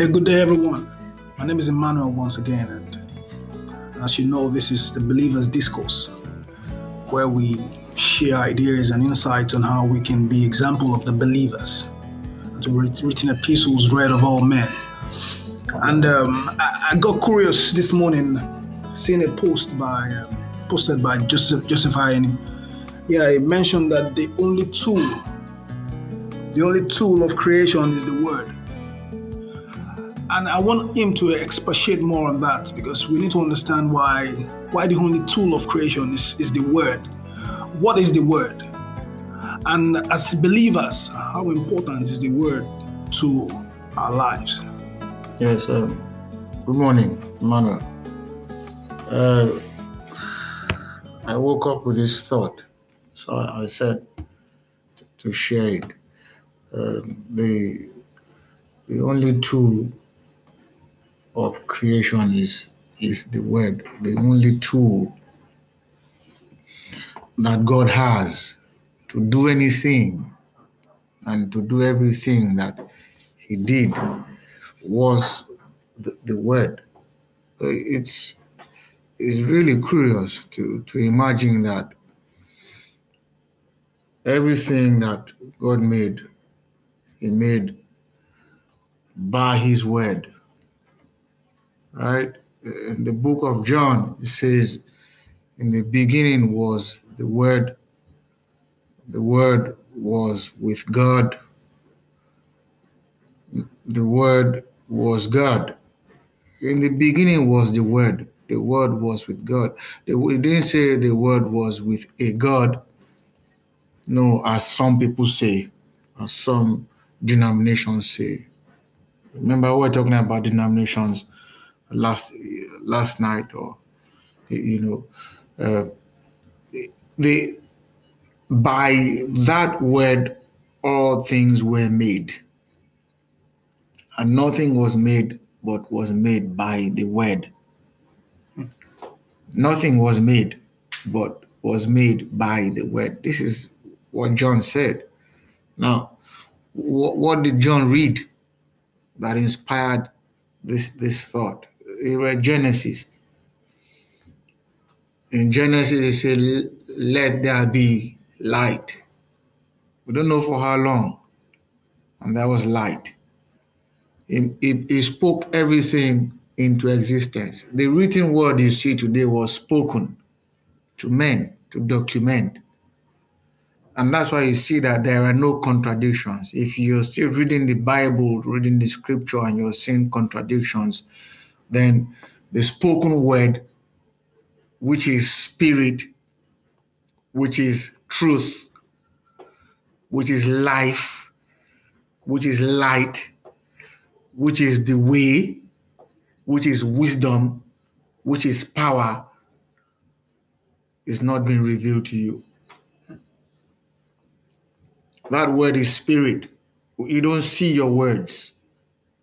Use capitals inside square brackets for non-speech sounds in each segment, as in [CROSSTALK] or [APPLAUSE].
Hey, good day, everyone. My name is Emmanuel once again, and as you know, this is the Believers Discourse, where we share ideas and insights on how we can be example of the believers, to writ- written epistles read of all men. And um, I, I got curious this morning, seeing a post by um, posted by Joseph Joseph Iani. Yeah, he mentioned that the only tool, the only tool of creation is the word. And I want him to expatiate more on that because we need to understand why why the only tool of creation is, is the word. What is the word? And as believers, how important is the word to our lives? Yes, um, good morning, Emmanuel. Uh, I woke up with this thought, so I said to share it. Um, the the only tool of creation is is the word. The only tool that God has to do anything and to do everything that He did was the, the word. Uh, It's it's really curious to to imagine that everything that God made, He made by His word. Right? In the book of John, it says, "In the beginning was the Word. The Word was with God. The Word was God. In the beginning was the Word. The Word was with God. It didn't say the Word was with a God. No, as some people say, as some denominations say. Remember, we're talking about denominations last last night, or you know, uh, the by that word all things were made, and nothing was made but was made by the word. Nothing was made but was made by the word. This is what John said. Now, wh- what did John read that inspired this this thought? It read Genesis. In Genesis, it said, "Let there be light." We don't know for how long, and there was light. He spoke everything into existence. The written word you see today was spoken to men to document. And that's why you see that there are no contradictions. If you're still reading the Bible, reading the scripture, and you're seeing contradictions, then the spoken word, which is spirit, which is truth, which is life, which is light, which is the way, which is wisdom, which is power, is not being revealed to you. That word is spirit. You don't see your words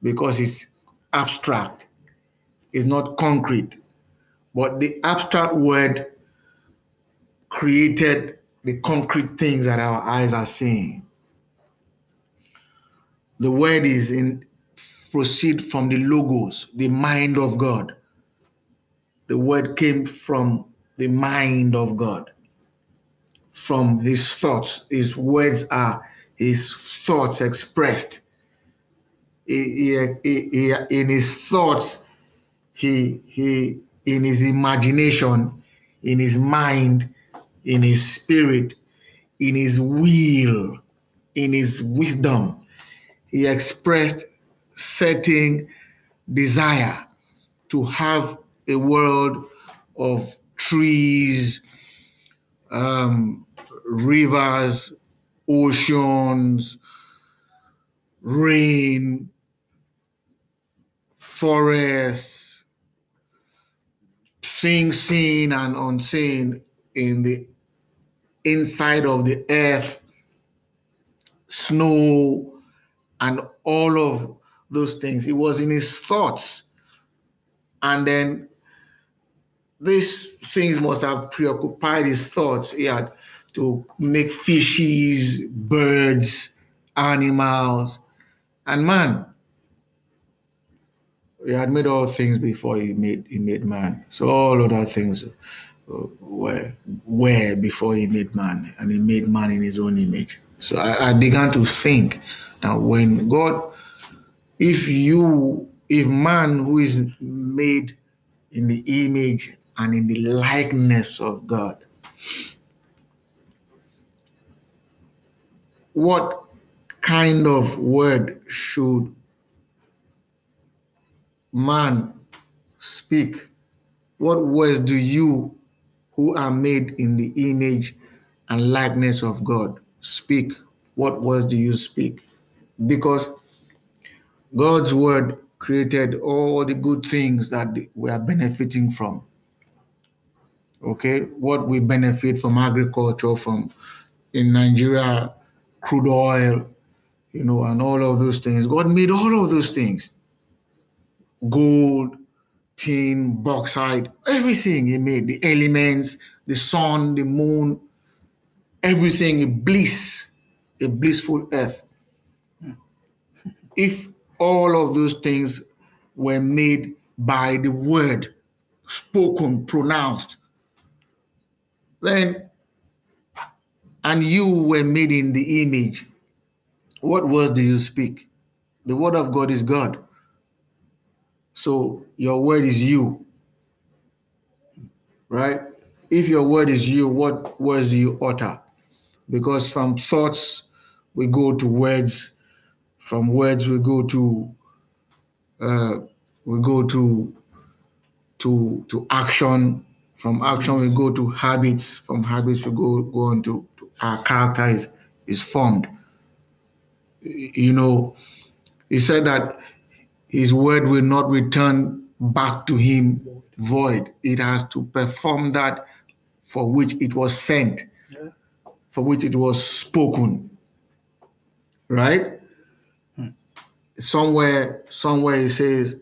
because it's abstract, it's not concrete. But the abstract word created the concrete things that our eyes are seeing. The word is in proceed from the logos, the mind of God. The word came from the mind of God, from his thoughts. His words are his thoughts expressed. He- he- he- in his thoughts, he he in his imagination, in his mind, in his spirit, in his will, in his wisdom, he expressed certain desire to have a world of trees, um, rivers, oceans, rain, forests, things seen and unseen in the inside of the earth, snow, and all of those things. It was in his thoughts. And then these things must have preoccupied his thoughts. He had to make fishes, birds, animals, and man. He had made all things before he made he made man. So all other things uh, were were before he made man, and he made man in his own image. So I, I began to think that when God, if you, if man who is made in the image and in the likeness of God, what kind of word should man speak? What words do you, who are made in the image and likeness of God, speak? What words do you speak? Because God's word created all the good things that we are benefiting from. Okay, what we benefit from agriculture, from in Nigeria, crude oil, you know, and all of those things. God made all of those things gold, tin, bauxite, everything He made, the elements, the sun, the moon, everything, a bliss, a blissful earth. If all of those things were made by the word spoken, pronounced, then, and you were made in the image, what words do you speak? The word of God is God. So your word is you. Right? If your word is you, what words do you utter? Because from thoughts we go to words, from words we go to uh, we go to to to action, from action we go to habits, from habits we go go on to, to our character is, is formed. You know, he said that his word will not return back to him void. It has to perform that for which it was sent, for which it was spoken. Right? Somewhere, somewhere he says,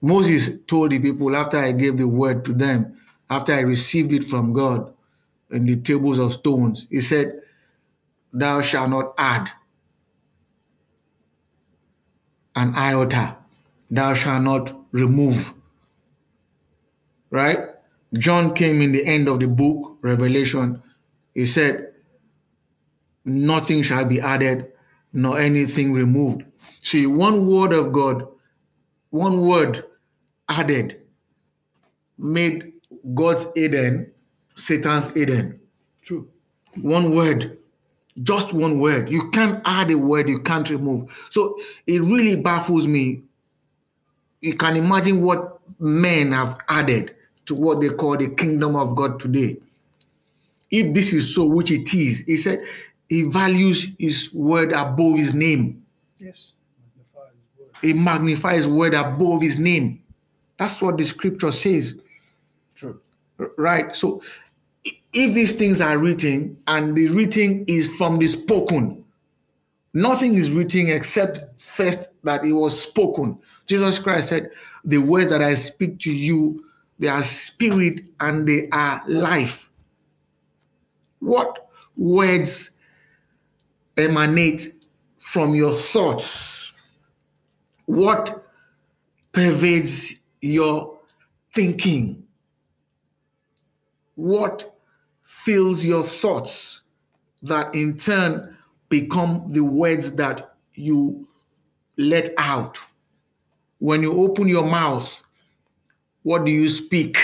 Moses told the people after I gave the word to them, after I received it from God in the tables of stones, he said, Thou shalt not add an iota, thou shalt not remove. Right? John came in the end of the book, Revelation. He said, Nothing shall be added, nor anything removed. See, one word of God, one word added, made God's Eden Satan's Eden. True. One word just one word. You can't add a word, you can't remove. So it really baffles me. You can imagine what men have added to what they call the kingdom of God today. If this is so, which it is, he said he values his word above his name. Yes. He magnifies word above his name. That's what the scripture says. True. Right. So if these things are written and the written is from the spoken, nothing is written except first that it was spoken. Jesus Christ said, The words that I speak to you, they are spirit and they are life. What words emanate from your thoughts? What pervades your thinking? What fills your thoughts that in turn become the words that you let out. When you open your mouth, what do you speak?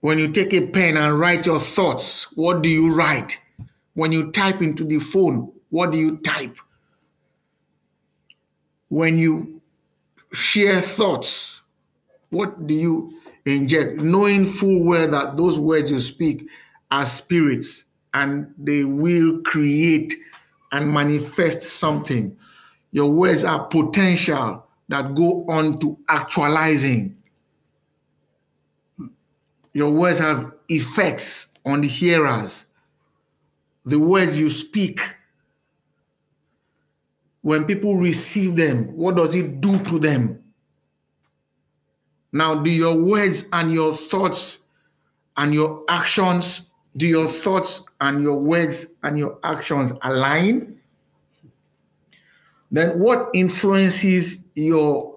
When you take a pen and write your thoughts, what do you write? When you type into the phone, what do you type? When you share thoughts, what do you inject, knowing full well that those words you speak are spirits and they will create and manifest something. Your words are potential that go on to actualizing. Your words have effects on the hearers. The words you speak, when people receive them, what does it do to them? Now, do your words and your thoughts and your actions, do your thoughts and your words and your actions align? then what influences your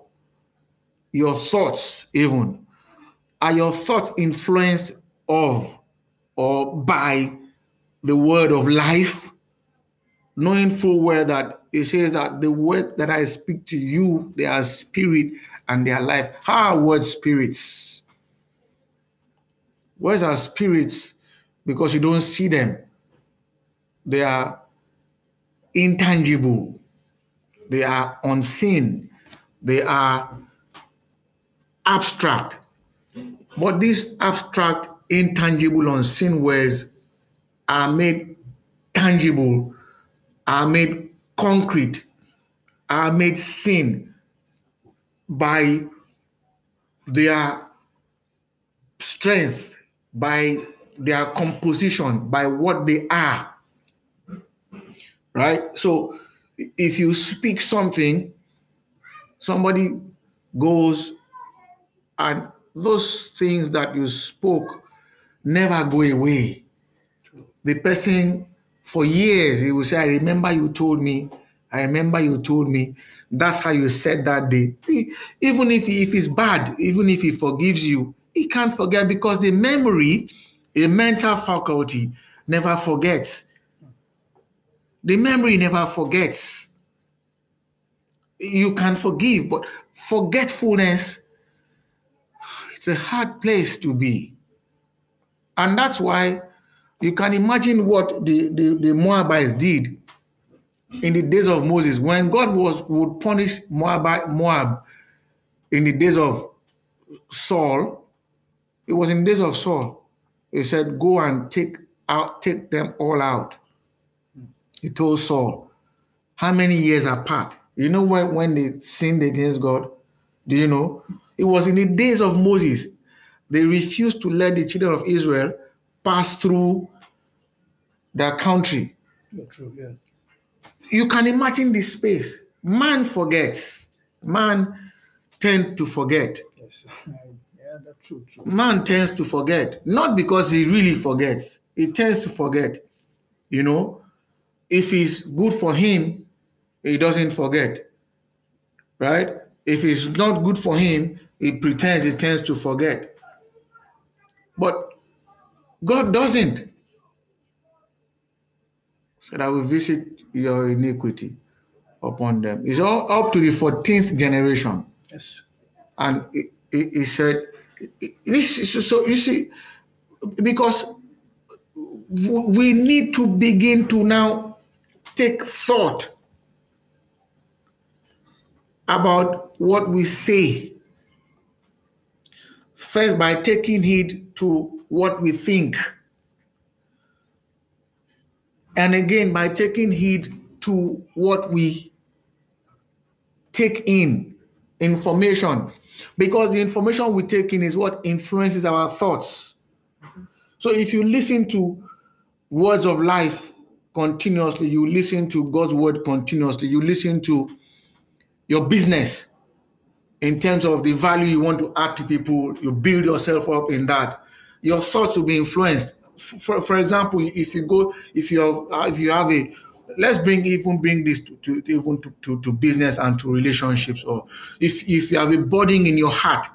your thoughts even are your thoughts influenced of or by the word of life knowing full well that it says that the word that i speak to you they are spirit and they are life. How are words spirits? Words are spirits because you don't see them. They are intangible. They are unseen, they are abstract. But these abstract, intangible, unseen words are made tangible, are made concrete, are made seen by their strength, by their composition, by what they are. Right? So if you speak something, somebody goes and those things that you spoke never go away. The person for years he will say, I remember you told me, I remember you told me. That's how you said that day. Even if, if it's bad, even if he forgives you, he can't forget because the memory, a mental faculty, never forgets. The memory never forgets. You can forgive, but forgetfulness, it's a hard place to be. And that's why you can imagine what the, the, the Moabites did in the days of Moses when God was would punish Moab, Moab in the days of Saul. It was in the days of Saul. He said, "Go and take out, take them all out." He told Saul, how many years apart? You know when, when they sinned against God? Do you know? It was in the days of Moses. They refused to let the children of Israel pass through their country. Yeah, true, yeah. You can imagine this space. Man forgets. Man tends to forget. Yes. [LAUGHS] yeah, that's true, true. Man tends to forget. Not because he really forgets. He tends to forget. You know, if it's good for him, he doesn't forget. Right? If it's not good for him, he pretends he tends to forget. But God doesn't. So I will visit your iniquity upon them. It's all up to the 14th generation. Yes. And he, he, he said, so you see, because we need to begin to now take thought about what we say. First, by taking heed to what we think. And again, by taking heed to what we take in information. Because the information we take in is what influences our thoughts. So if you listen to words of life continuously, you listen to God's word continuously, you listen to your business in terms of the value you want to add to people, you build yourself up in that. Your thoughts will be influenced. For, for example, if you go, if you have, uh, if you have a, let's bring even bring this to, to even to, to, to business and to relationships, or if if you have a burden in your heart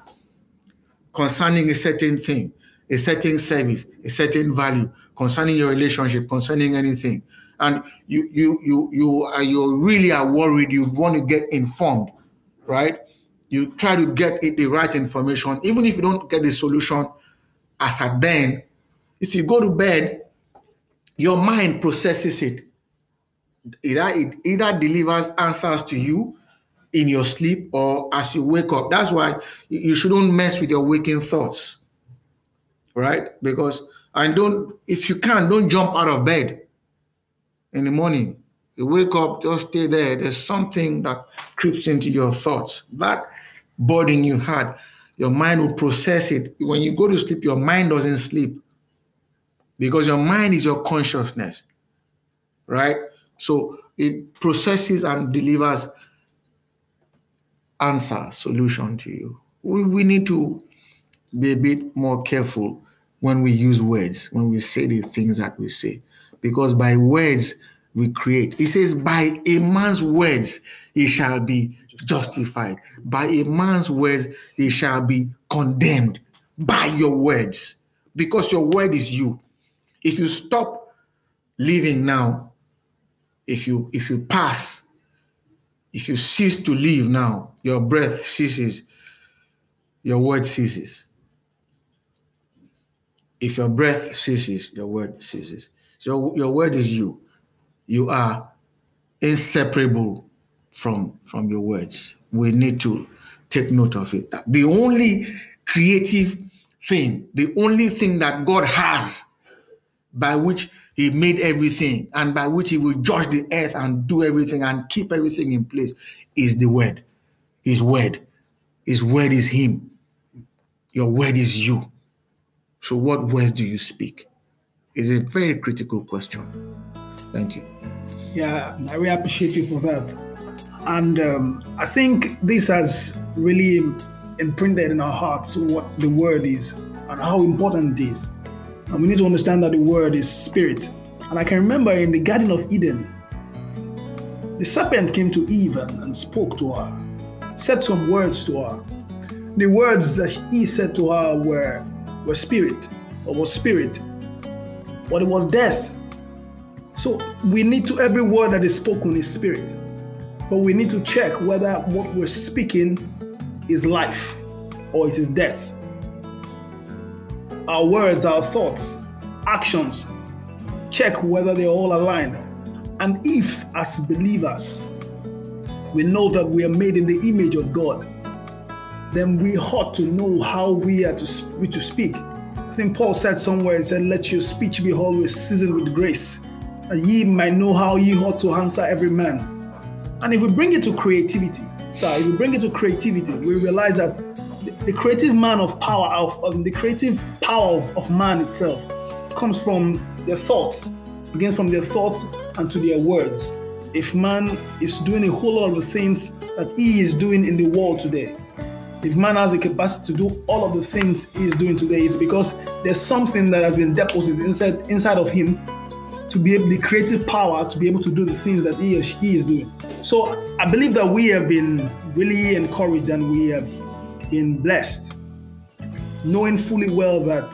concerning a certain thing, a certain service, a certain value, concerning your relationship, concerning anything, and you you you you are you really are worried, you want to get informed, right? You try to get it the right information, even if you don't get the solution as at then. If you go to bed, your mind processes it. Either it either delivers answers to you in your sleep or as you wake up. That's why you shouldn't mess with your waking thoughts, right? Because and don't, if you can, don't jump out of bed in the morning. You wake up, just stay there. There's something that creeps into your thoughts. That burden you had, your mind will process it. When you go to sleep, your mind doesn't sleep because your mind is your consciousness, right? So it processes and delivers answer, solution to you. We, we need to be a bit more careful when we use words, when we say the things that we say. Because by words, we create. He says, By a man's words he shall be justified. By a man's words he shall be condemned. By your words. Because your word is you. If you stop living now, if you if you pass, if you cease to live now, your breath ceases, your word ceases. If your breath ceases, your word ceases. So your word is you. You are inseparable from, from your words. We need to take note of it. The only creative thing, the only thing that God has by which he made everything and by which he will judge the earth and do everything and keep everything in place is the word. His word. His word is him. Your word is you. So, what words do you speak? Is a very critical question. Thank you. Yeah, I really appreciate you for that. And um, I think this has really imprinted in our hearts what the word is and how important it is. And we need to understand that the word is spirit. And I can remember in the Garden of Eden, the serpent came to Eve and spoke to her, said some words to her. The words that he said to her were, were spirit, or was spirit, but it was death. So we need to, every word that is spoken is spirit. But we need to check whether what we're speaking is life or it is death. Our words, our thoughts, actions, check whether they're all aligned. And if, as believers, we know that we are made in the image of God, then we ought to know how we are to, we to speak. I think Paul said somewhere, he said, Let your speech be always seasoned with grace, that ye might know how ye ought to answer every man. And if we bring it to creativity, so if we bring it to creativity, we realize that the, creative man of power, of, the creative power of, of man itself, comes from their thoughts, begins from their thoughts and to their words. If man is doing a whole lot of the things that he is doing in the world today, if man has the capacity to do all of the things he is doing today, it's because there's something that has been deposited inside inside of him to be able the creative power to be able to do the things that he or she is doing. So I believe that we have been really encouraged and we have been blessed, knowing fully well that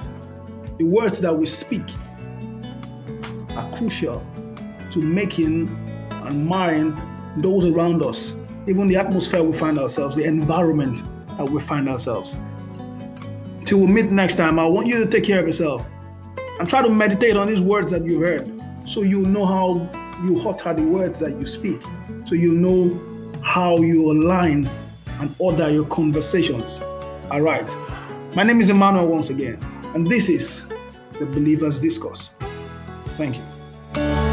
the words that we speak are crucial to making and marring those around us, even the atmosphere we find ourselves, the environment that we find ourselves. Till we meet next time, I want you to take care of yourself and try to meditate on these words that you've heard so you know how you utter the words that you speak, so you know how you align and order your conversations. All right. My name is Emmanuel once again, and this is the Believer's Discourse. Thank you.